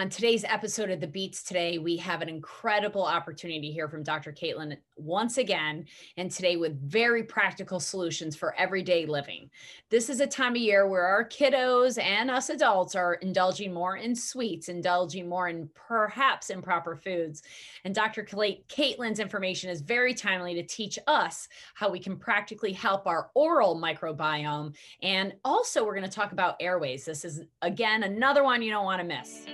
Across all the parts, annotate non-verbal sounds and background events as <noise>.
On today's episode of The Beats Today, we have an incredible opportunity to hear from Dr. Caitlin once again, and today with very practical solutions for everyday living. This is a time of year where our kiddos and us adults are indulging more in sweets, indulging more in perhaps improper foods. And Dr. Caitlin's information is very timely to teach us how we can practically help our oral microbiome. And also, we're going to talk about airways. This is, again, another one you don't want to miss.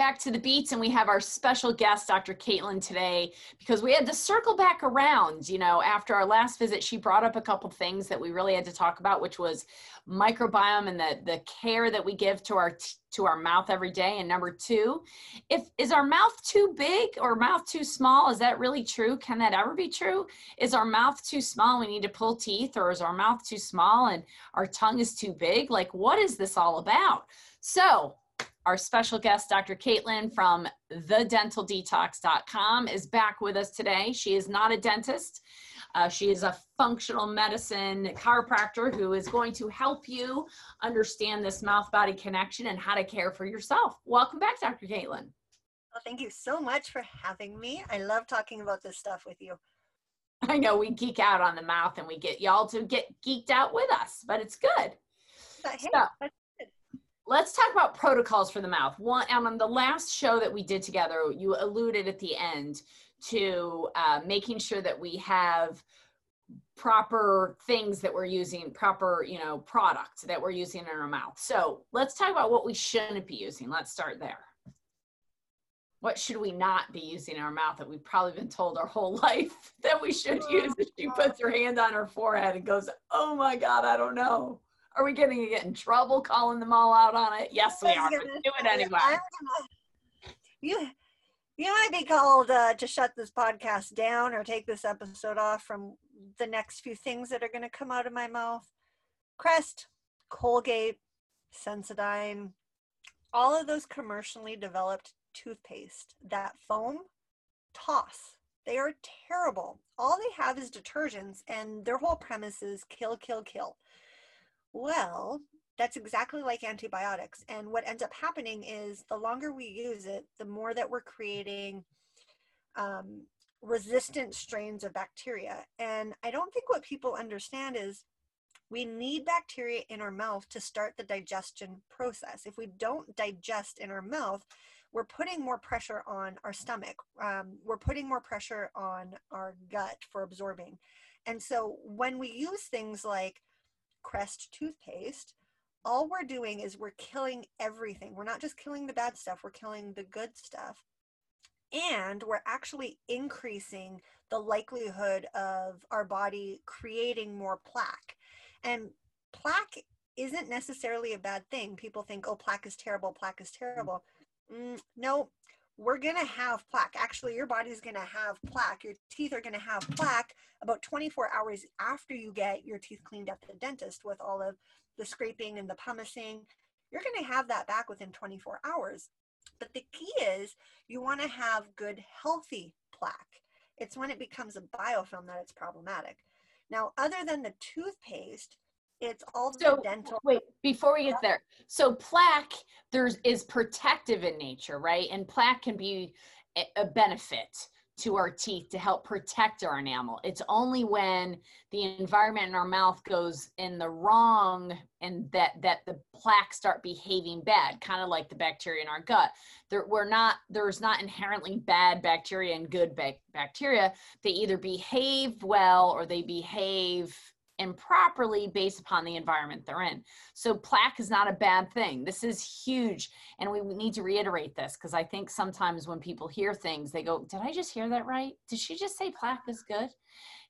Back to the beats and we have our special guest dr caitlin today because we had to circle back around you know after our last visit she brought up a couple things that we really had to talk about which was microbiome and the the care that we give to our to our mouth every day. And number two if is our mouth too big or mouth too small? Is that really true? Can that ever be true? Is our mouth too small we need to pull teeth or is our mouth too small and our tongue is too big? Like what is this all about? So our special guest, Dr. Caitlin from thedentaldetox.com, is back with us today. She is not a dentist. Uh, she is a functional medicine chiropractor who is going to help you understand this mouth body connection and how to care for yourself. Welcome back, Dr. Caitlin. Well, thank you so much for having me. I love talking about this stuff with you. I know we geek out on the mouth and we get y'all to get geeked out with us, but it's good. But hey, so, let's talk about protocols for the mouth. One on the last show that we did together, you alluded at the end to uh, making sure that we have proper things that we're using, proper you know products that we're using in our mouth. So let's talk about what we shouldn't be using. Let's start there. What should we not be using in our mouth that we've probably been told our whole <laughs> life that we should use? She puts her hand on her forehead and goes, "Oh my God, I don't know." Are we going to get in trouble calling them all out on it? Yes, we are. Gonna, do it anyway. Gonna, you, you might be called uh, to shut this podcast down or take this episode off from the next few things that are going to come out of my mouth. Crest, Colgate, Sensodyne, all of those commercially developed toothpaste, that foam, toss. They are terrible. All they have is detergents, and their whole premise is kill, kill, kill. Well, that's exactly like antibiotics. And what ends up happening is the longer we use it, the more that we're creating um, resistant strains of bacteria. And I don't think what people understand is we need bacteria in our mouth to start the digestion process. If we don't digest in our mouth, we're putting more pressure on our stomach. Um, we're putting more pressure on our gut for absorbing. And so when we use things like Crest toothpaste, all we're doing is we're killing everything. We're not just killing the bad stuff, we're killing the good stuff. And we're actually increasing the likelihood of our body creating more plaque. And plaque isn't necessarily a bad thing. People think, oh, plaque is terrible, plaque is terrible. Mm, no, we're going to have plaque. Actually, your body's going to have plaque. Your teeth are going to have plaque about 24 hours after you get your teeth cleaned at the dentist with all of the scraping and the pumicing. You're going to have that back within 24 hours. But the key is you want to have good, healthy plaque. It's when it becomes a biofilm that it's problematic. Now, other than the toothpaste, it's also so, dental. Wait, before we get there, so plaque there's is protective in nature, right? And plaque can be a benefit to our teeth to help protect our enamel. It's only when the environment in our mouth goes in the wrong and that that the plaques start behaving bad, kind of like the bacteria in our gut. There, we're not there's not inherently bad bacteria and good bacteria. They either behave well or they behave improperly based upon the environment they're in. So plaque is not a bad thing. This is huge. And we need to reiterate this because I think sometimes when people hear things, they go, Did I just hear that right? Did she just say plaque is good?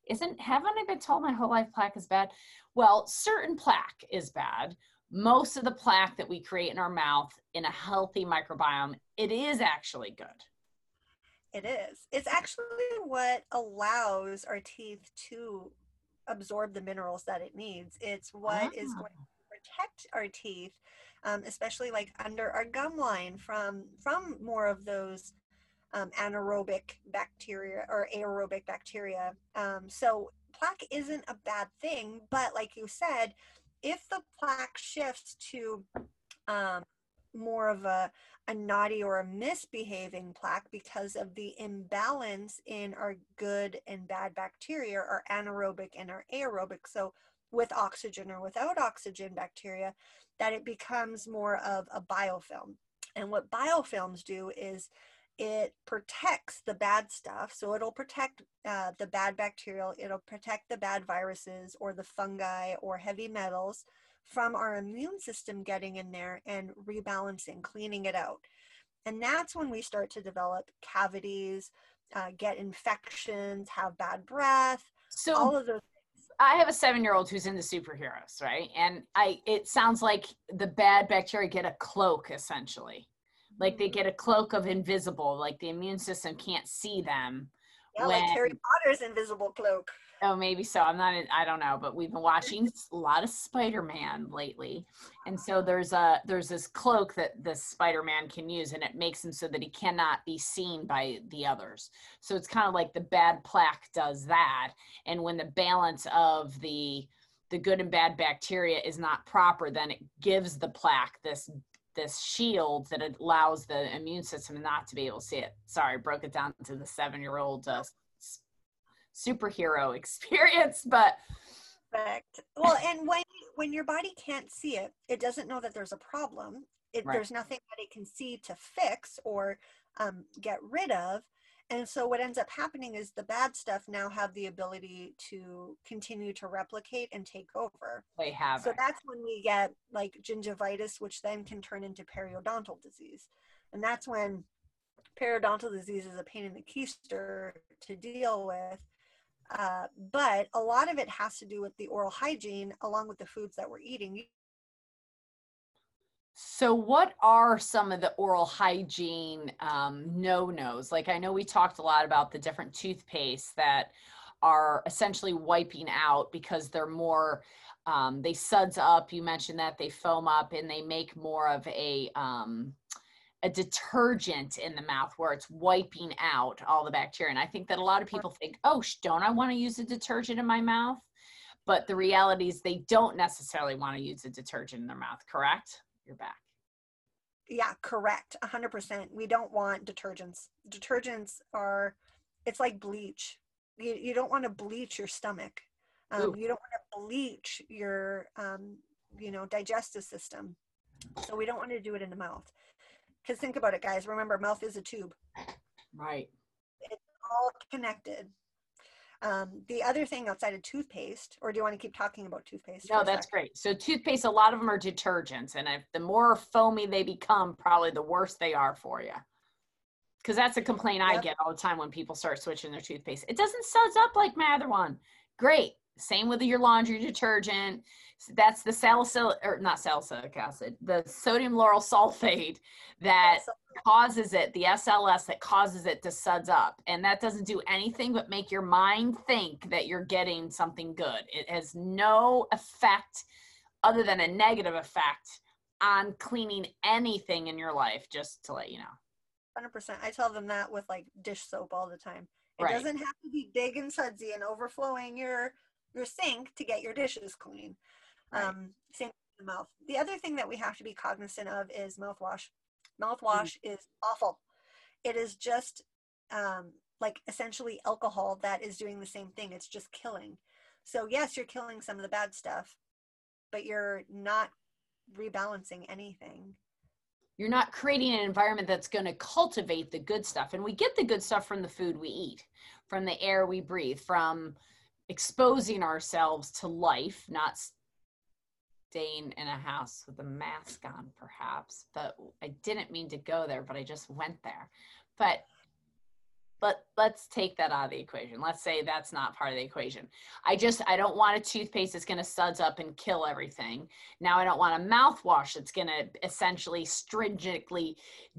Isn't, haven't I been told my whole life plaque is bad? Well, certain plaque is bad. Most of the plaque that we create in our mouth in a healthy microbiome, it is actually good. It is. It's actually what allows our teeth to absorb the minerals that it needs. It's what is going to protect our teeth um, especially like under our gum line from from more of those um, anaerobic bacteria or aerobic bacteria. Um, so plaque isn't a bad thing, but like you said, if the plaque shifts to um, more of a, a naughty or a misbehaving plaque because of the imbalance in our good and bad bacteria, our anaerobic and our aerobic. So with oxygen or without oxygen bacteria, that it becomes more of a biofilm. And what biofilms do is it protects the bad stuff. So it'll protect uh, the bad bacterial, it'll protect the bad viruses or the fungi or heavy metals from our immune system getting in there and rebalancing, cleaning it out. And that's when we start to develop cavities, uh, get infections, have bad breath, So all of those. I have a seven year old who's into superheroes, right? And I it sounds like the bad bacteria get a cloak essentially. Like they get a cloak of invisible, like the immune system can't see them. Yeah, like when- Harry Potter's invisible cloak. Oh, maybe so. I'm not. in- I don't know, but we've been watching a lot of Spider-Man lately, and so there's a there's this cloak that the Spider-Man can use, and it makes him so that he cannot be seen by the others. So it's kind of like the bad plaque does that, and when the balance of the the good and bad bacteria is not proper, then it gives the plaque this this shield that allows the immune system not to be able to see it. Sorry, broke it down to the seven year old uh, superhero <laughs> experience, but Correct. Well, and when when your body can't see it, it doesn't know that there's a problem. It, Right. There's nothing that it can see to fix or um, get rid of. And so what ends up happening is the bad stuff now have the ability to continue to replicate and take over. they have So that's when we get like gingivitis, which then can turn into periodontal disease. And that's when periodontal disease is a pain in the keister to deal with. Uh, but a lot of it has to do with the oral hygiene along with the foods that we're eating. So, what are some of the oral hygiene um, no nos? Like, I know we talked a lot about the different toothpastes that are essentially wiping out because they're more, um, they suds up. You mentioned that they foam up and they make more of a, um, a detergent in the mouth where it's wiping out all the bacteria. And I think that a lot of people think, oh, sh- don't I want to use a detergent in my mouth? But the reality is they don't necessarily want to use a detergent in their mouth, correct? You're back. Yeah, correct. 100%. We don't want detergents. Detergents are, it's like bleach. You, you don't want to bleach your stomach. Um, you don't want to bleach your, um, you know, digestive system. So we don't want to do it in the mouth. Because think about it, guys. Remember, mouth is a tube. Right. It's all connected. Um, the other thing outside of toothpaste, or do you want to keep talking about toothpaste? No, that's sec? great. So toothpaste, a lot of them are detergents, and if the more foamy they become, probably the worse they are for you. Because that's a complaint I get all the time when people start switching their toothpaste. It doesn't suds up like my other one. Great. Same with your laundry detergent. That's the salicylic, or not salicylic acid, the sodium lauryl sulfate that causes it, the SLS that causes it to suds up. And that doesn't do anything but make your mind think that you're getting something good. It has no effect other than a negative effect on cleaning anything in your life, just to let you know. 100%. I tell them that with like dish soap all the time. It Right. doesn't have to be big and sudsy and overflowing your your sink to get your dishes clean. Right. Um, same with the mouth. The other thing that we have to be cognizant of is mouthwash. Mouthwash is awful. It is just um, like essentially alcohol that is doing the same thing. It's just killing. So yes, you're killing some of the bad stuff, but you're not rebalancing anything. You're not creating an environment that's going to cultivate the good stuff. And we get the good stuff from the food we eat, from the air we breathe, from exposing ourselves to life, not staying in a house with a mask on, perhaps. But I didn't mean to go there, but I just went there. But but let's take that out of the equation. Let's say that's not part of the equation. I just I don't want a toothpaste that's going to suds up and kill everything. Now I don't want a mouthwash that's going to essentially stringently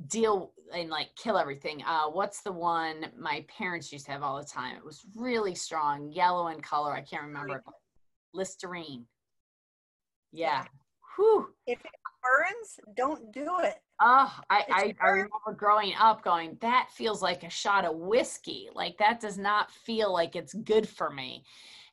deal and like kill everything. Uh, what's the one my parents used to have all the time? It was really strong, yellow in color. I can't remember it. but Listerine. Yeah. Whew. If burns, don't do it. Oh, I, I, I remember growing up going, that feels like a shot of whiskey. Like that does not feel like it's good for me.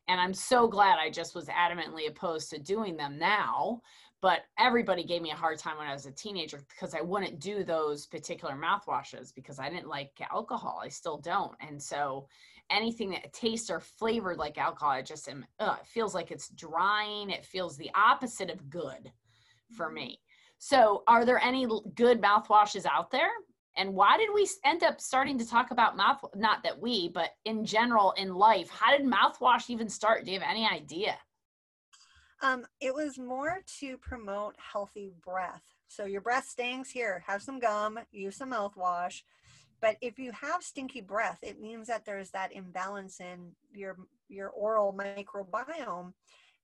And I'm so glad I just was adamantly opposed to doing them now. But everybody gave me a hard time when I was a teenager because I wouldn't do those particular mouthwashes because I didn't like alcohol. I still don't. And so anything that tastes or flavored like alcohol, I just am, ugh, it feels like it's drying. It feels the opposite of good for me. So, are there any good mouthwashes out there? And why did we end up starting to talk about mouth? Not that we, but in general in life, how did mouthwash even start? Do you have any idea? Um, it was more to promote healthy breath. So your breath stinks here, have some gum, use some mouthwash. But if you have stinky breath, it means that there's that imbalance in your your oral microbiome.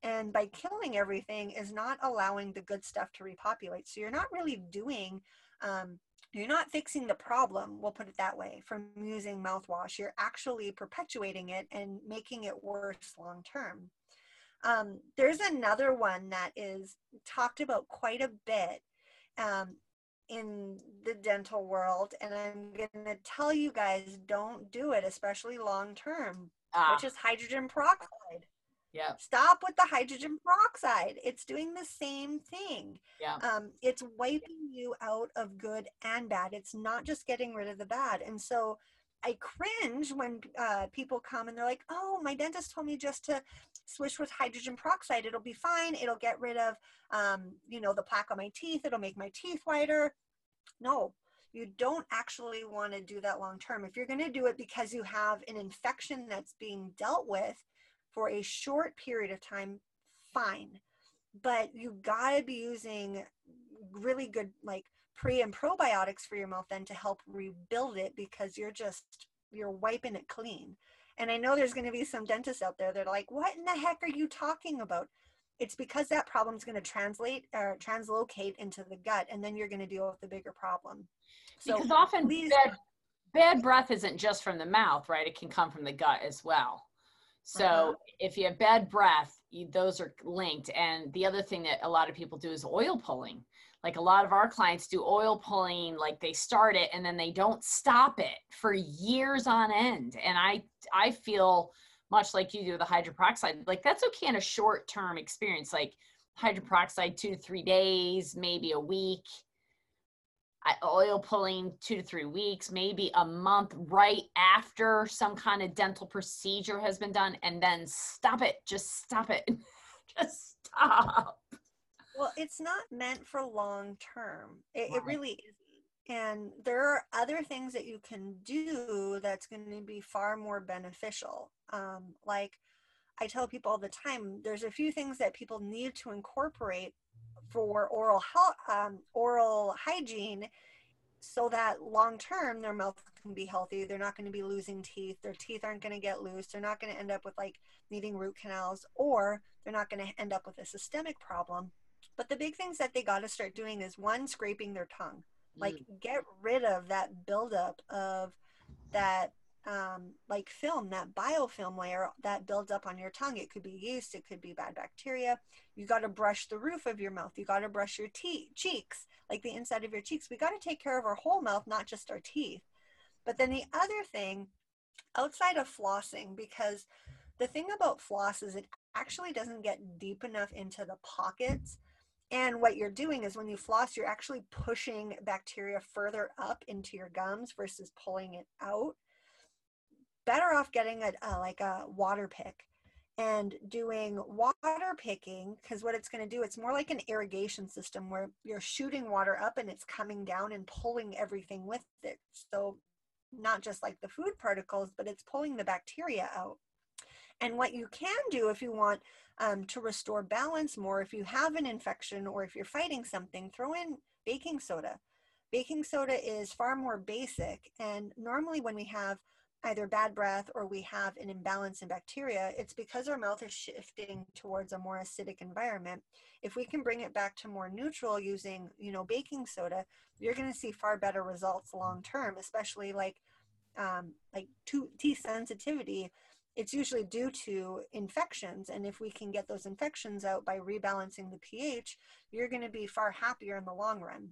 And by killing everything is not allowing the good stuff to repopulate. So you're not really doing um, you're not fixing the problem, we'll put it that way, from using mouthwash. You're actually perpetuating it and making it worse long term. Um, there's another one that is talked about quite a bit um, in the dental world, and I'm going to tell you guys don't do it, especially long term, Ah, which is hydrogen peroxide. Yeah, Stop with the hydrogen peroxide. It's doing the same thing. yeah. Um, it's wiping you out of good and bad. It's not just getting rid of the bad. And so I cringe when uh, people come and they're like, oh, my dentist told me just to swish with hydrogen peroxide. It'll be fine. It'll get rid of, um, you know, the plaque on my teeth. It'll make my teeth whiter. No, you don't actually want to do that long term. If you're going to do it because you have an infection that's being dealt with for a short period of time, fine. But you got to be using really good, like pre and probiotics for your mouth then to help rebuild it because you're just, you're wiping it clean. And I know there's going to be some dentists out there that are like, what in the heck are you talking about? It's because that problem's going to translate or translocate into the gut, and then you're going to deal with the bigger problem. So because often please- bad, bad breath isn't just from the mouth, right? It can come from the gut as well. So Uh-huh. if you have bad breath, you, those are linked. And the other thing that a lot of people do is oil pulling. Like a lot of our clients do oil pulling, like they start it and then they don't stop it for years on end. And I I feel much like you do with the hydroperoxide, like that's okay in a short term experience, like hydroperoxide two to three days, maybe a week. I- Oil pulling two to three weeks, maybe a month right after some kind of dental procedure has been done, and then stop it. Just stop it. <laughs> Just stop. Well, it's not meant for long term. It, it really isn't. And there are other things that you can do that's going to be far more beneficial. Um, like I tell people all the time, there's a few things that people need to incorporate for oral health, um, oral hygiene, so that long term their mouth can be healthy. They're not going to be losing teeth. Their teeth aren't going to get loose. They're not going to end up with like needing root canals, or they're not going to end up with a systemic problem. But the big things that they got to start doing is one, scraping their tongue. Like get rid of that buildup of that um, like film, that biofilm layer that builds up on your tongue. It could be yeast, it could be bad bacteria. You got to brush the roof of your mouth. You got to brush your te- cheeks, like the inside of your cheeks. We got to take care of our whole mouth, not just our teeth. But then the other thing, outside of flossing, because the thing about floss is it actually doesn't get deep enough into the pockets. And what you're doing is when you floss, you're actually pushing bacteria further up into your gums versus pulling it out. Better off getting a, a like a water pick and doing water picking because what it's going to do it's more like an irrigation system where you're shooting water up and it's coming down and pulling everything with it. So not just like the food particles but it's pulling the bacteria out. And what you can do if you want um, to restore balance more if you have an infection or if you're fighting something throw in baking soda. Baking soda is far more basic and normally when we have either bad breath or we have an imbalance in bacteria, it's because our mouth is shifting towards a more acidic environment. If we can bring it back to more neutral using, you know, baking soda, you're going to see far better results long term, especially like um, like to, sensitivity. it's usually due to infections. And if we can get those infections out by rebalancing the pH, you're going to be far happier in the long run.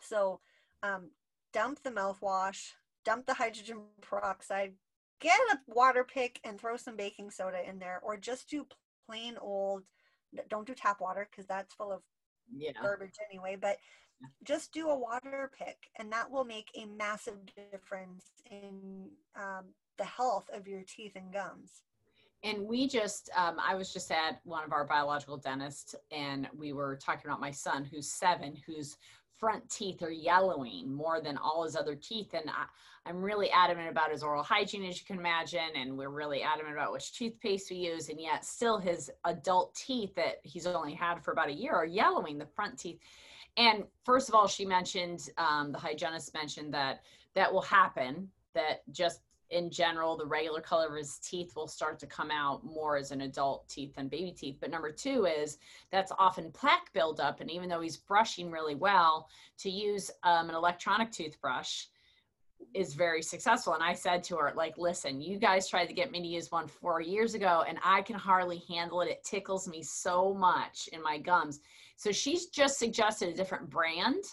So, um, dump the mouthwash, dump the hydrogen peroxide, get a water pick and throw some baking soda in there, or just do plain old, don't do tap water because that's full of yeah. garbage anyway, but just do a water pick and that will make a massive difference in um, the health of your teeth and gums and we just um, i was just at one of our biological dentists and we were talking about my son who's seven whose front teeth are yellowing more than all his other teeth and I, am really adamant about his oral hygiene as you can imagine and we're really adamant about which toothpaste we use and yet still his adult teeth that he's only had for about a year are yellowing the front teeth. And first of all she mentioned um, the hygienist mentioned that that will happen that just in general, the regular color of his teeth will start to come out more as an adult teeth than baby teeth. But number two is that's often plaque buildup. And even though he's brushing really well, to use um, an electronic toothbrush is very successful. And I said to her, like, listen, you guys tried to get me to use one four years ago, and I can hardly handle it. It tickles me so much in my gums. So she's just suggested a different brand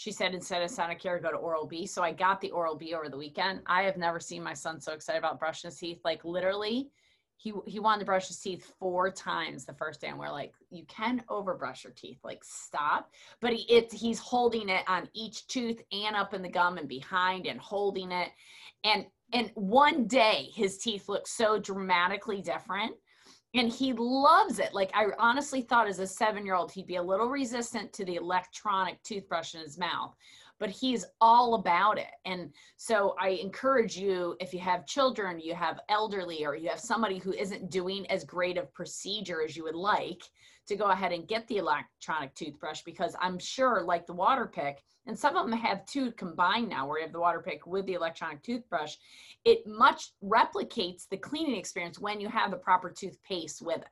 she said instead of Sonicare, go to Oral B. So I got the Oral B over the weekend. I have never seen my son so excited about brushing his teeth. Like literally, he he wanted to brush his teeth four times the first day, and we're like, you can overbrush your teeth, like stop. But he it he's holding it on each tooth and up in the gum and behind and holding it, and and one day his teeth look so dramatically different and he loves it. Like I honestly thought as a seven year old, he'd be a little resistant to the electronic toothbrush in his mouth, but he's all about it. And so I encourage you, if you have children, you have elderly, or you have somebody who isn't doing as great of procedure as you would like, to go ahead and get the electronic toothbrush because I'm sure, like the water pick, and some of them have two combined now where you have the water pick with the electronic toothbrush it much replicates the cleaning experience when you have the proper toothpaste with it.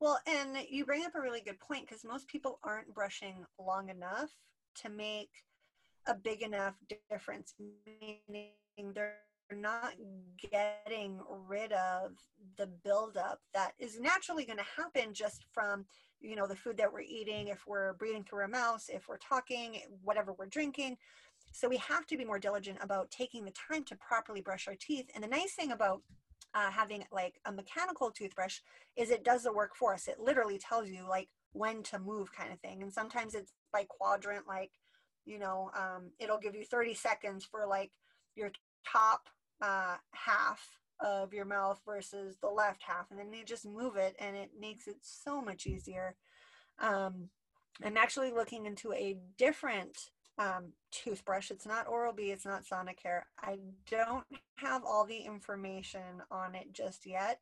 Well and you bring up a really good point because most people aren't brushing long enough to make a big enough difference meaning they're not getting rid of the buildup that is naturally going to happen just from you know the food that we're eating if we're breathing through our mouths if we're talking whatever we're drinking. So we have to be more diligent about taking the time to properly brush our teeth. And the nice thing about uh, having like a mechanical toothbrush is it does the work for us. It literally tells you like when to move kind of thing. And sometimes it's by quadrant like you know um, it'll give you 30 seconds for like your top uh, half of your mouth versus the left half and then you just move it and it makes it so much easier. Um, i'm actually looking into a different um, toothbrush. It's not oral b it's not sonicare. I don't have all the information on it just yet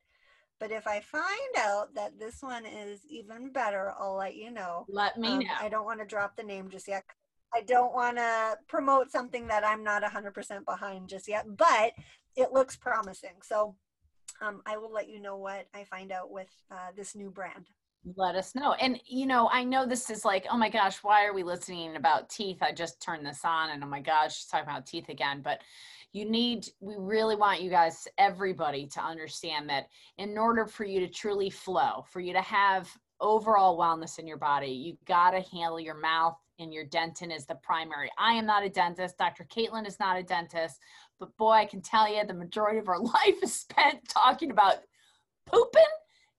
but if i find out that this one is even better i'll let you know. Let me um, know. I don't want to drop the name just yet I don't want to promote something that I'm not 100% behind just yet, but it looks promising. So um, I will let you know what I find out with uh, this new brand. Let us know. And, you know, I know this is like, oh my gosh, why are we listening about teeth? I just turned this on and oh my gosh, she's talking about teeth again. But you need, we really want you guys, everybody, to understand that in order for you to truly flow, for you to have overall wellness in your body, you got to handle your mouth and your dentin is the primary. I am not a dentist. Dr. Caitlin is not a dentist. But boy, I can tell you the majority of our <laughs> life is spent talking about pooping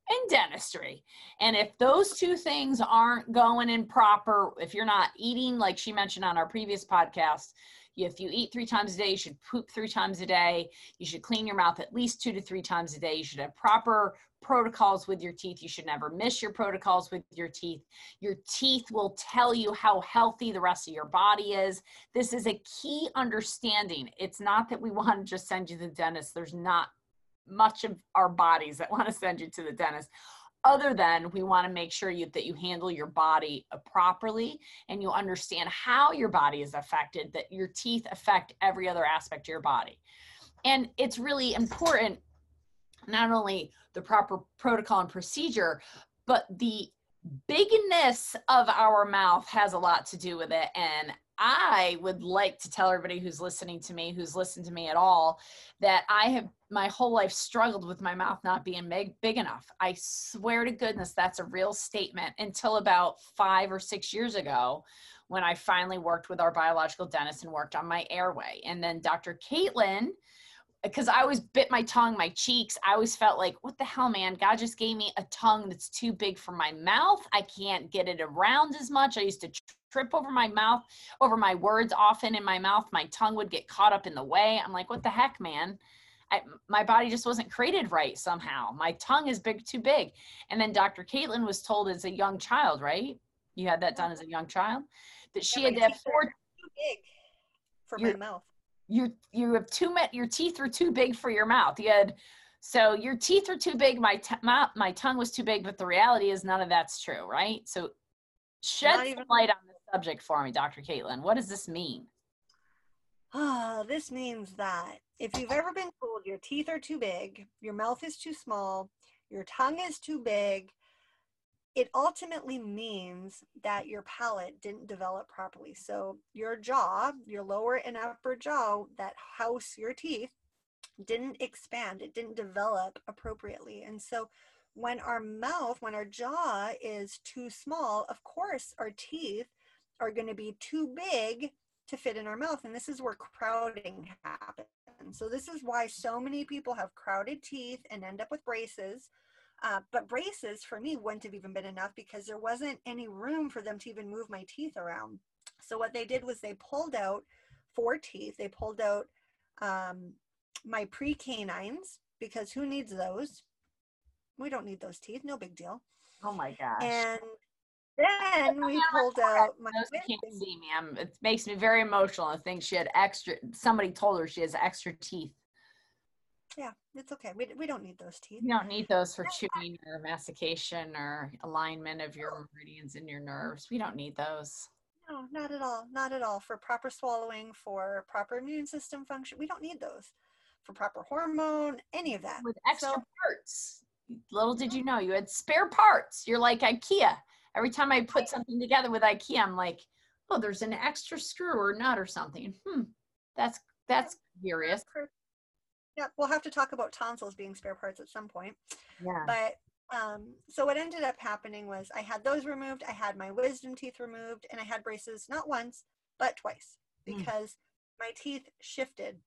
and dentistry. And if those two things aren't going in proper, if you're not eating, like she mentioned on our previous podcast, if you eat three times a day, you should poop three times a day. You should clean your mouth at least two to three times a day. You should have proper protocols with your teeth. You should never miss your protocols with your teeth. Your teeth will tell you how healthy the rest of your body is. This is a key understanding. It's not that we <laughs> want to just send you to the dentist. There's not much of our bodies that want to send you to the dentist other than we want to make sure you, that you handle your body uh, properly and you understand how your body is affected that your teeth affect every other aspect of your body and it's really important not only the proper protocol and procedure, but the bigness of our mouth has a lot to do with it. And I would like to tell everybody who's listening to me, who's listened to me at all, that I have my whole life struggled with my mouth not being big, big enough. I swear to goodness, that's a real statement until about five or six years ago when I finally worked with our biological dentist and worked on my airway. And then Dr. Caitlin, because I always bit my tongue, my cheeks. I always felt like, what the hell, man? God just gave me a tongue that's too big for my mouth. I can't get it around as much. I used to trip over my mouth, over my words often in my mouth. My tongue would get caught up in the way. I'm like, what the heck, man? I, my body just wasn't created right somehow. My tongue is big, too big. And then Dr. Caitlin was told as a young child, right? You had that done as a young child, that she Yeah, had to have four. too big for You're- my mouth. You you have too much. Your teeth are too big for your mouth. You had so your teeth are too big. My t- my, my tongue was too big. But the reality is none of that's true, right? So shed some light on the subject for me, Dr. Caitlin. What does this mean? Ah, this means that if you've ever been told your teeth are too big, your mouth is too small, your tongue is too big, it ultimately means that your palate didn't develop properly. So your jaw, your lower and upper jaw that house your teeth, didn't expand, it didn't develop appropriately. And so when our mouth, when our jaw is too small, of course our teeth are going to be too big to fit in our mouth. And this is where crowding happens. So this is why so many people have crowded teeth and end up with braces. Uh, but braces for me wouldn't have even been enough because there wasn't any room for them to even move my teeth around. So what they did was they pulled out four teeth. They pulled out um, my precanines because who needs those? We don't need those teeth. No big deal. Oh my gosh. And then we pulled out my Those can't see me. I'm, it makes me very emotional I think she had extra. Somebody told her she has extra teeth. Yeah, it's okay. We, we don't need those teeth. You don't need those for chewing or mastication or alignment of your meridians in your nerves. We don't need those. No, not at all. Not at all. For proper swallowing, for proper immune system function, we don't need those. For proper hormone, any of that. With extra So- parts. Little did you know, you had spare parts. You're like IKEA. Every time I put something together with IKEA, I'm like, oh, there's an extra screw or nut or something. Hmm, that's that's curious. Yeah, we'll have to talk about tonsils being spare parts at some point. Yeah. But um, so what ended up happening was I had those removed, I had my wisdom teeth removed, and I had braces not once, but twice Mm. because my teeth shifted.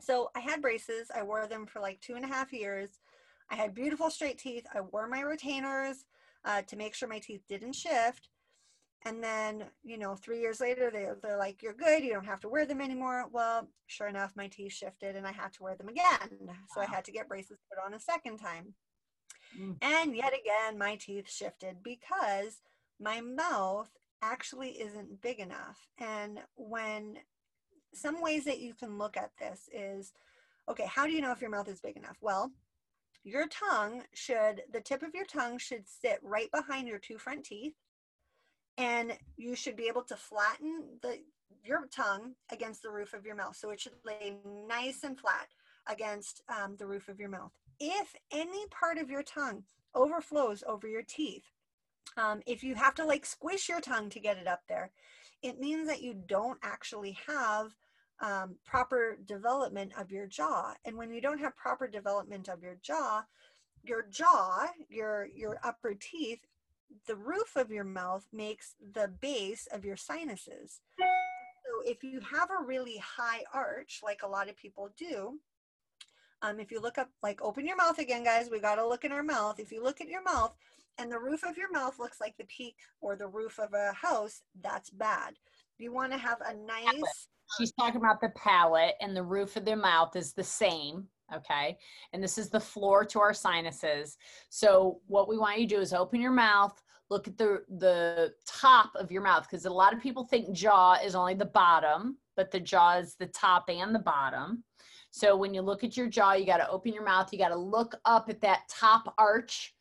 So I had braces, I wore them for like two and a half years. I had beautiful straight teeth. I wore my retainers uh, to make sure my teeth didn't shift. And then, you know, three years later, they, they're like, you're good. You don't have to wear them anymore. Well, sure enough, my teeth shifted and I had to wear them again. So I had to get braces put on a second time. Mm. And yet again, my teeth shifted because my mouth actually isn't big enough. And when some ways that you can look at this is okay, how do you know if your mouth is big enough? Well, your tongue should, the tip of your tongue should sit right behind your two front teeth. And you should be able to flatten the your tongue against the roof of your mouth. So it should lay nice and flat against um, the roof of your mouth. If any part of your tongue overflows over your teeth, um, if you have to like squish your tongue to get it up there, it means that you don't actually have um, proper development of your jaw. And when you don't have proper development of your jaw, your jaw, your your upper teeth, the roof of your mouth makes the base of your sinuses. So if you have a really high arch, like a lot of people do, um, if you look up, like open your mouth again, guys, we got to look in our mouth. If you look at your mouth and the roof of your mouth looks like the peak or the roof of a house, that's bad. You want to have a nice, She's talking about the palate and the roof of their mouth is the same. Okay. And this is the floor to our sinuses. So what we want you to do is open your mouth, look at the the top of your mouth because a lot of people think jaw is only the bottom, but the jaw is the top and the bottom. So when you look at your jaw, you got to open your mouth, you got to look up at that top arch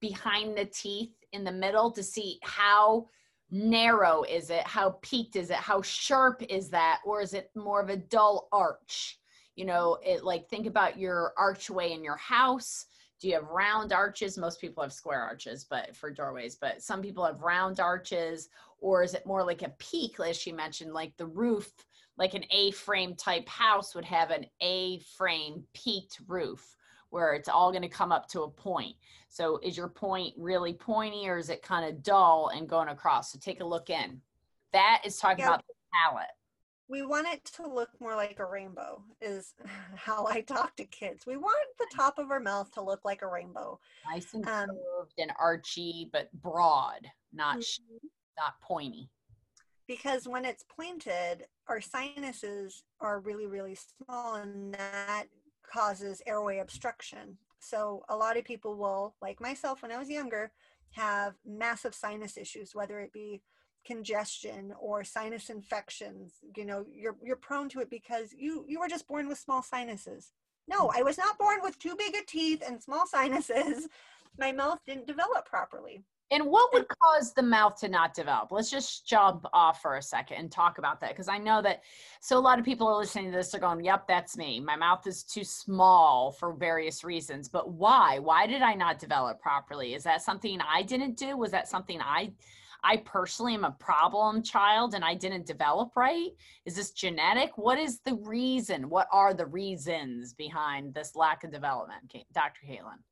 behind the teeth in the middle to see how narrow is it? How peaked is it? How sharp is that? Or is it more of a dull arch? You know it like think about your archway in your house. Do you have round arches? Most people have square arches but for doorways but some people have round arches. Or is it more like a peak as she mentioned like the roof like an a-frame type house would have an a-frame peaked roof where it's all going to come up to a point. So is your point really pointy or is it kind of dull and going across? So take a look in. That is talking Yeah. about the palate we want it to look more like a rainbow is <laughs> how i talk to kids. We want the top of our mouth to look like a rainbow. Nice and Um, curved and archy but broad not sh- not pointy. Because when it's pointed our sinuses are really really small and that causes airway obstruction. So a lot of people will like myself when i was younger have massive sinus issues whether it be congestion or sinus infections. You know you're you're prone to it because you you were just born with small sinuses. No mm. i was not born with too big of teeth and small sinuses. My mouth didn't develop properly And what would cause the mouth to not develop? Let's just jump off for a second and talk about that because I know that so a lot of people are listening to this are going, "Yep, that's me. My mouth is too small for various reasons." But why? Why did I not develop properly? Is that something I didn't do? Was that something I I personally am a problem child and I didn't develop right? Is this genetic? What is the reason? What are the reasons behind this lack of development, Dr. Caitlin?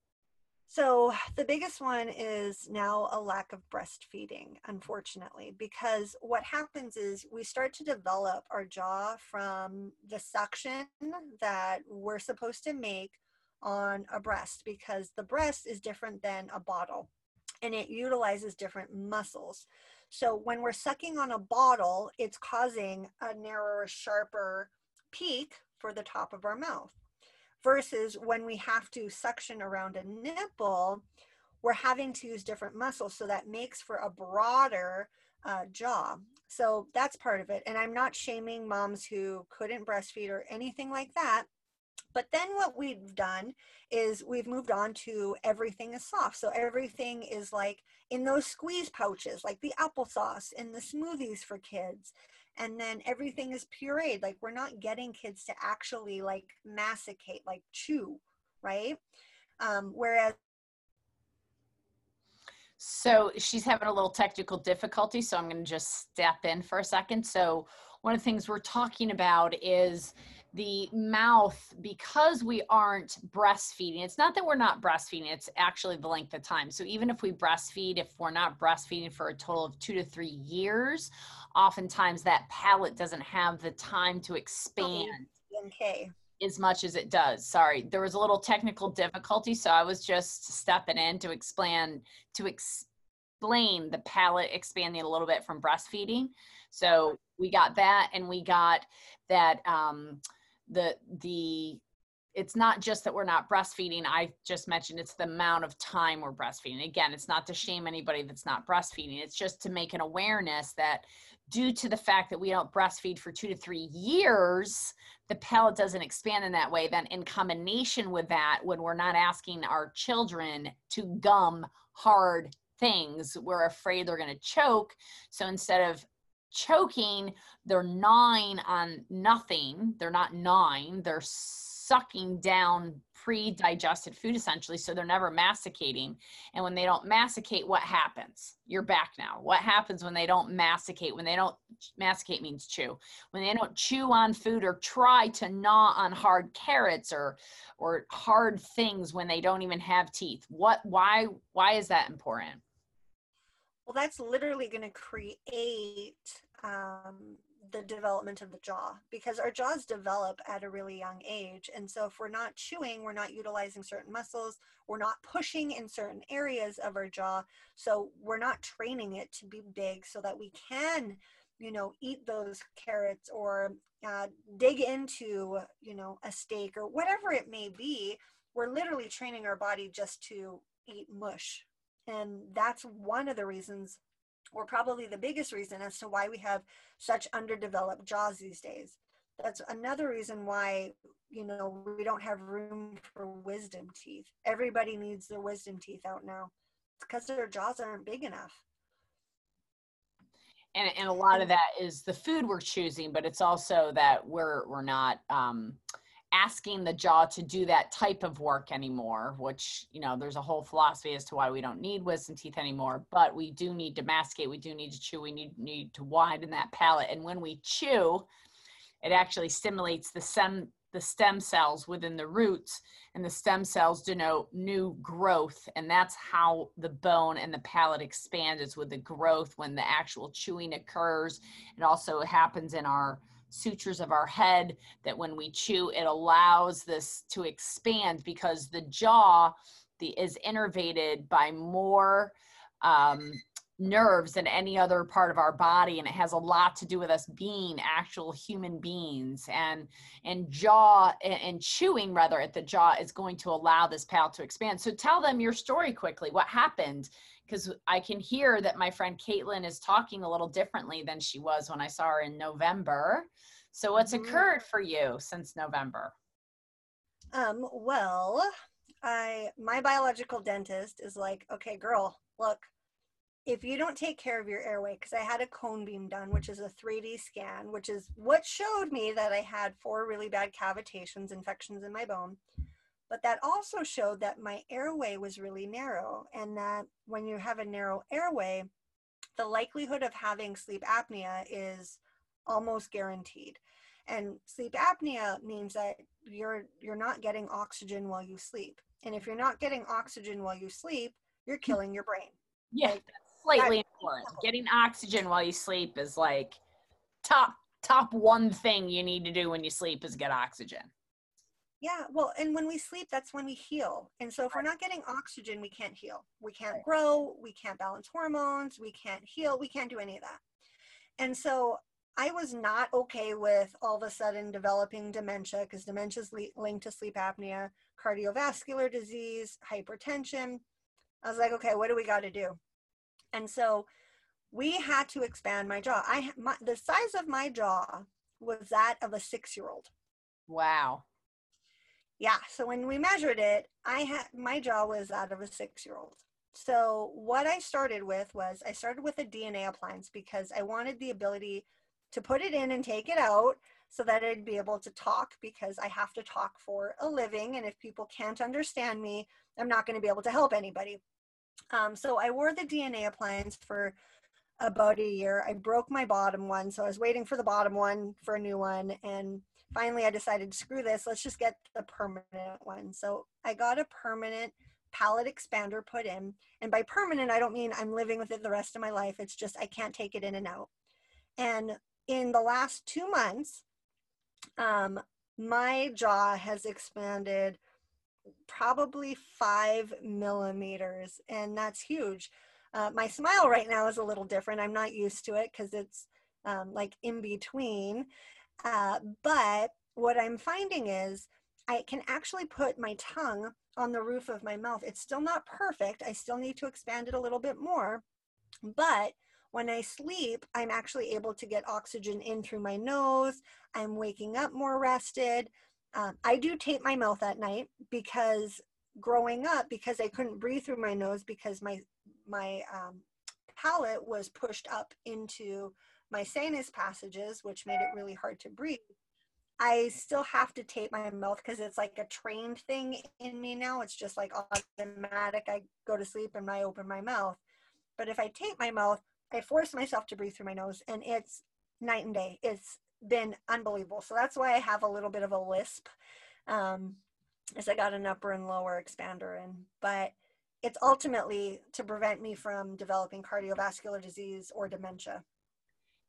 So the biggest one is now a lack of breastfeeding, unfortunately, because what happens is we start to develop our jaw from the suction that we're supposed to make on a breast because the breast is different than a bottle and it utilizes different muscles. So when we're sucking on a bottle, it's causing a narrower, sharper peak for the top of our mouth versus when we have to suction around a nipple, we're having to use different muscles. So that makes for a broader uh, jaw. So that's part of it. And I'm not shaming moms who couldn't breastfeed or anything like that. But then what we've done is we've moved on to everything is soft. So everything is like in those squeeze pouches, like the applesauce in the smoothies for kids. And then everything is pureed. Like we're not getting kids to actually like massacate, like chew, right? Um, whereas So she's having a little technical difficulty, so I'm going to just step in for a second. So, one of the things we're talking about is the mouth because we aren't breastfeeding. It's not that we're not breastfeeding, it's actually the length of time. So, even if we breastfeed, if we're not breastfeeding for a total of two to three years, oftentimes that palate doesn't have the time to expand okay, as much as it does. Sorry, there was a little technical difficulty, so I was just stepping in to explain to explain the palate expanding a little bit from breastfeeding. So we got that, and we got that um, the the it's not just that we're not breastfeeding. I just mentioned it's the amount of time we're breastfeeding. Again, it's not to shame anybody that's not breastfeeding. It's just to make an awareness that due to the fact that we don't breastfeed for two to three years, the palate doesn't expand in that way. Then, in combination with that, when we're not asking our children to gum hard things, we're afraid they're going to choke. So instead of choking, they're gnawing on nothing. They're not gnawing, they're sucking down pre digested food essentially. So they're never masticating. And when they don't masticate, what happens? You're back now. What happens when they don't masticate? When they don't, masticate means chew. When they don't chew on food or try to gnaw on hard carrots or or hard things when they don't even have teeth. What why why is that important? Well, that's literally going to create um, the development of the jaw because our jaws develop at a really young age. And so, if we're not chewing, we're not utilizing certain muscles, we're not pushing in certain areas of our jaw. So, we're not training it to be big so that we can, you know, eat those carrots or uh, dig into, you know, a steak or whatever it may be. We're literally training our body just to eat mush. And that's one of the reasons or probably the biggest reason as to why we have such underdeveloped jaws these days. That's another reason why, you know, we don't have room for wisdom teeth. Everybody needs their wisdom teeth out now. It's because their jaws aren't big enough. and and a lot of that is the food we're choosing but it's also that we're we're not um asking the jaw to do that type of work anymore, which, you know, there's a whole philosophy as to why we don't need wisdom teeth anymore, but we do need to masticate, we do need to chew, we need, need to widen that palate. And when we chew, it actually stimulates the stem, the stem cells within the roots, and the stem cells denote new growth. And that's how the bone and the palate expands is with the growth when the actual chewing occurs. It also happens in our sutures of our head that when we chew it allows this to expand because the jaw the, is innervated by more um, nerves than any other part of our body and it has a lot to do with us being actual human beings. And and jaw and, and chewing rather at the jaw is going to allow this palate to expand. So tell them your story quickly. What happened because I can hear that my friend Caitlin is talking a little differently than she was when I saw her in November. So, what's mm-hmm. occurred for you since November? Um, well, I my biological dentist is like, okay, girl, look, if you don't take care of your airway, because I had a cone beam done, which is a 3D scan, which is what showed me that I had four really bad cavitations, infections in my bone. But that also showed that my airway was really narrow, and that when you have a narrow airway, the likelihood of having sleep apnea is almost guaranteed. And sleep apnea means that you're you're not getting oxygen while you sleep. And if you're not getting oxygen while you sleep, you're hmm. killing your brain. Yeah, like, slightly important. Getting oxygen while you sleep is like top top one thing you need to do when you sleep is get oxygen. Yeah, well, and when we sleep, that's when we heal. And so if we're not getting oxygen, we can't heal. We can't grow, we can't balance hormones, we can't heal, we can't do any of that. And so I was not okay with all of a sudden developing dementia because dementia is linked to sleep apnea, cardiovascular disease, hypertension. I was like, okay, what do we got to do? And so we had to expand my jaw. I my, the size of my jaw was that of a six year old. Wow. Yeah. So when we measured it, I had my jaw was that of a six year old. So what I started with was I started with a DNA appliance because I wanted the ability to put it in and take it out so that I'd be able to talk because I have to talk for a living. And if people can't understand me, I'm not going to be able to help anybody. Um, so I wore the DNA appliance for about a year. I broke my bottom one, so I was waiting for the bottom one for a new one. And finally, I decided, to screw this, let's just get the permanent one. So I got a permanent palate expander put in. And by permanent, I don't mean I'm living with it the rest of my life. It's just I can't take it in and out. And in the last two months, um, my jaw has expanded probably five millimeters, and that's huge. Uh, my smile right now is a little different. I'm not used to it because it's um, like in between. Uh, but what I'm finding is I can actually put my tongue on the roof of my mouth. It's still not perfect. I still need to expand it a little bit more. But when I sleep, I'm actually able to get oxygen in through my nose. I'm waking up more rested. Um, I do tape my mouth at night because growing up, because I couldn't breathe through my nose because my my um, palate was pushed up into my sinus passages, which made it really hard to breathe. I still have to tape my mouth because it's like a trained thing in me now. It's just like automatic. I go to sleep and I open my mouth. But if I tape my mouth, I force myself to breathe through my nose, and it's night and day. It's been unbelievable. So that's why I have a little bit of a lisp, um, as I got an upper and lower expander in. But it's ultimately to prevent me from developing cardiovascular disease or dementia.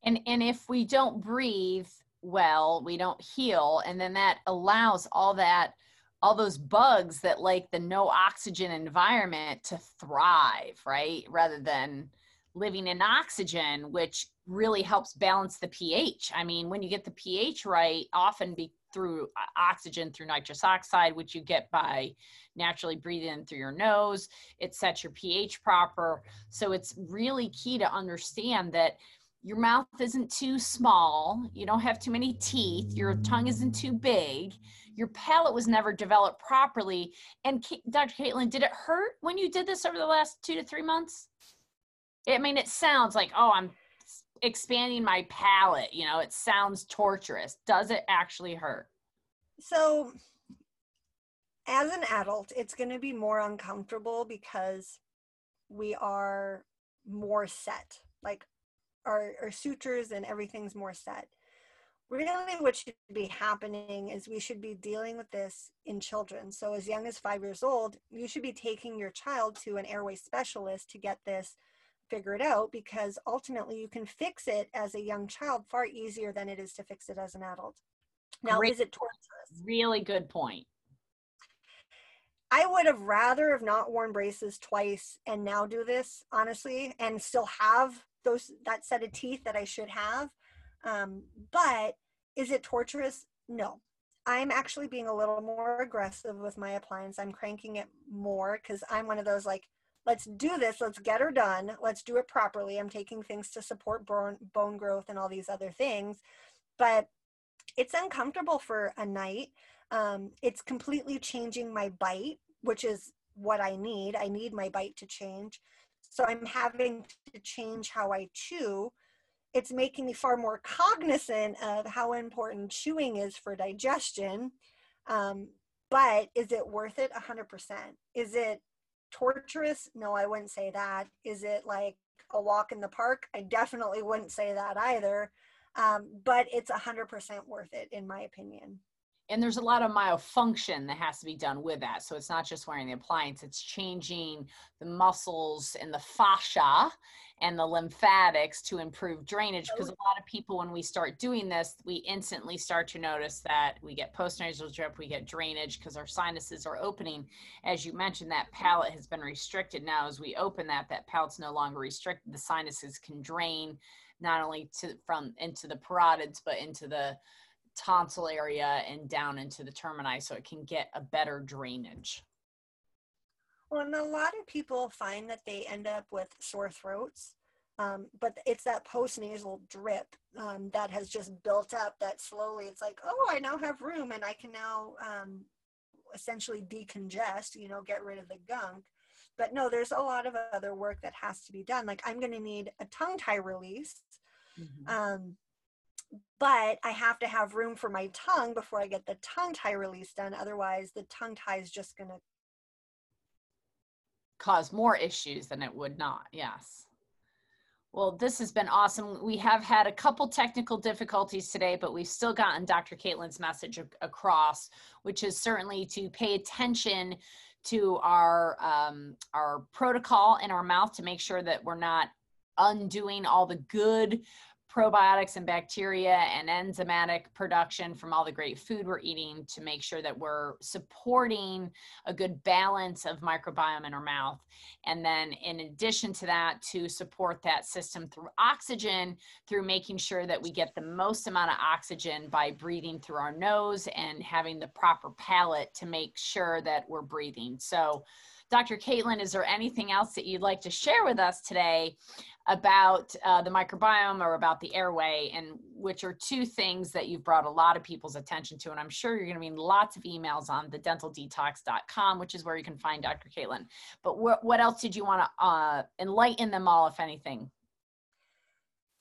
And and if we don't breathe well, we don't heal, and then that allows all that all those bugs that like the no oxygen environment to thrive, right? Rather than living in oxygen, which really helps balance the pH. I mean, when you get the pH right, often be through oxygen through nitrous oxide, which you get by naturally breathing through your nose, it sets your pH proper. So it's really key to understand that your mouth isn't too small, you don't have too many teeth, your tongue isn't too big, your palate was never developed properly. And Dr. Caitlin, did it hurt when you did this over the last two to three months? I mean, it sounds like, oh, I'm expanding my palate. You know, it sounds torturous. Does it actually hurt? So, as an adult, it's going to be more uncomfortable because we are more set. Like our, our sutures and everything's more set. Really, what should be happening is we should be dealing with this in children. So, as young as five years old, you should be taking your child to an airway specialist to get this figured out because ultimately you can fix it as a young child far easier than it is to fix it as an adult. Now, Great. is it torturous? Really good point. I would have rather have not worn braces twice and now do this honestly, and still have those that set of teeth that I should have. Um, but is it torturous? No. I'm actually being a little more aggressive with my appliance. I'm cranking it more because I'm one of those like, let's do this, let's get her done, let's do it properly. I'm taking things to support bone, bone growth and all these other things. But it's uncomfortable for a night. Um, it's completely changing my bite, which is what I need. I need my bite to change. So I'm having to change how I chew. It's making me far more cognizant of how important chewing is for digestion. Um, but is it worth it? 100%. Is it torturous? No, I wouldn't say that. Is it like a walk in the park? I definitely wouldn't say that either. Um, but it's 100% worth it, in my opinion and there's a lot of myofunction that has to be done with that. So it's not just wearing the appliance, it's changing the muscles and the fascia and the lymphatics to improve drainage. Oh. Because a lot of people, when we start doing this, we instantly start to notice that we get postnasal drip, we get drainage because our sinuses are opening. As you mentioned, that palate has been restricted. Now, as we open that, that palate's no longer restricted. The sinuses can drain not only to from into the parotids, but into the tonsil area and down into the termini so it can get a better drainage. Well, and a lot of people find that they end up with sore throats, um, but it's that postnasal drip um, that has just built up that slowly it's like, oh, I now have room and I can now um, essentially decongest, you know, get rid of the gunk. But no, there's a lot of other work that has to be done. Like I'm going to need a tongue tie release. Mm-hmm. Um, but I have to have room for my tongue before I get the tongue tie release done. Otherwise, the tongue tie is just going to cause more issues than it would not. Yes. Well, this has been awesome. We have had a couple technical difficulties today, but we've still gotten Dr. Caitlin's message across, which is certainly to pay attention to our um, our protocol in our mouth to make sure that we're not undoing all the good probiotics and bacteria and enzymatic production from all the great food we're eating to make sure that we're supporting a good balance of microbiome in our mouth. And then, in addition to that, to support that system through oxygen, through making sure that we get the most amount of oxygen by breathing through our nose and having the proper palate to make sure that we're breathing. So, Dr. Caitlin, is there anything else that you'd like to share with us today about uh, the microbiome or about the airway, and which are two things that you've brought a lot of people's attention to? And I'm sure you're going to be in lots of emails on the dentaldetox.com, which is where you can find Dr. Caitlin. But wh- what else did you want to uh, enlighten them all, if anything?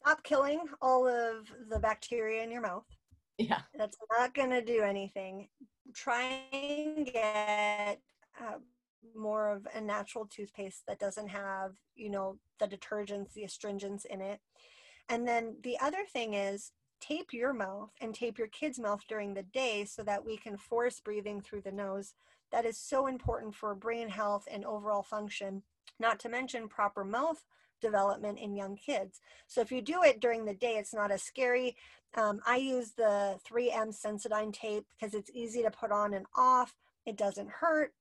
Stop killing all of the bacteria in your mouth. Yeah. That's not going to do anything. Try and get uh, more of a natural toothpaste that doesn't have, you know, the detergents, the astringents in it. And then the other thing is tape your mouth and tape your kid's mouth during the day so that we can force breathing through the nose. That is so important for brain health and overall function, not to mention proper mouth development in young kids. So if you do it during the day, it's not as scary. Um, I use the 3M Sensodyne tape because it's easy to put on and off. It doesn't hurt.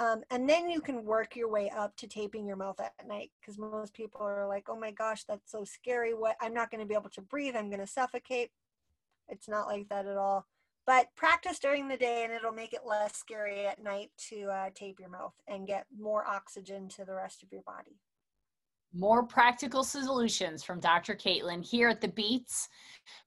Um, and then you can work your way up to taping your mouth at night because most people are like, oh my gosh, that's so scary. What I'm not going to be able to breathe. I'm going to suffocate. It's not like that at all. But practice during the day and it'll make it less scary at night to uh, tape your mouth and get more oxygen to the rest of your body. More practical solutions from Dr. Caitlin here at the Beats.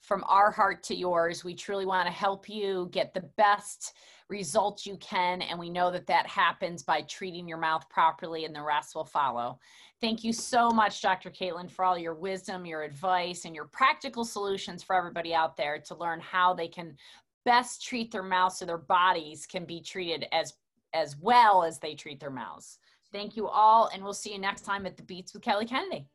From our heart to yours, we truly want to help you get the best results you can. And we know that that happens by treating your mouth properly, and the rest will follow. Thank you so much, Dr. Caitlin, for all your wisdom, your advice, and your practical solutions for everybody out there to learn how they can best treat their mouths so their bodies can be treated as as well as they treat their mouths. Thank you all, and we'll see you next time at the Beats with Kelly Kennedy.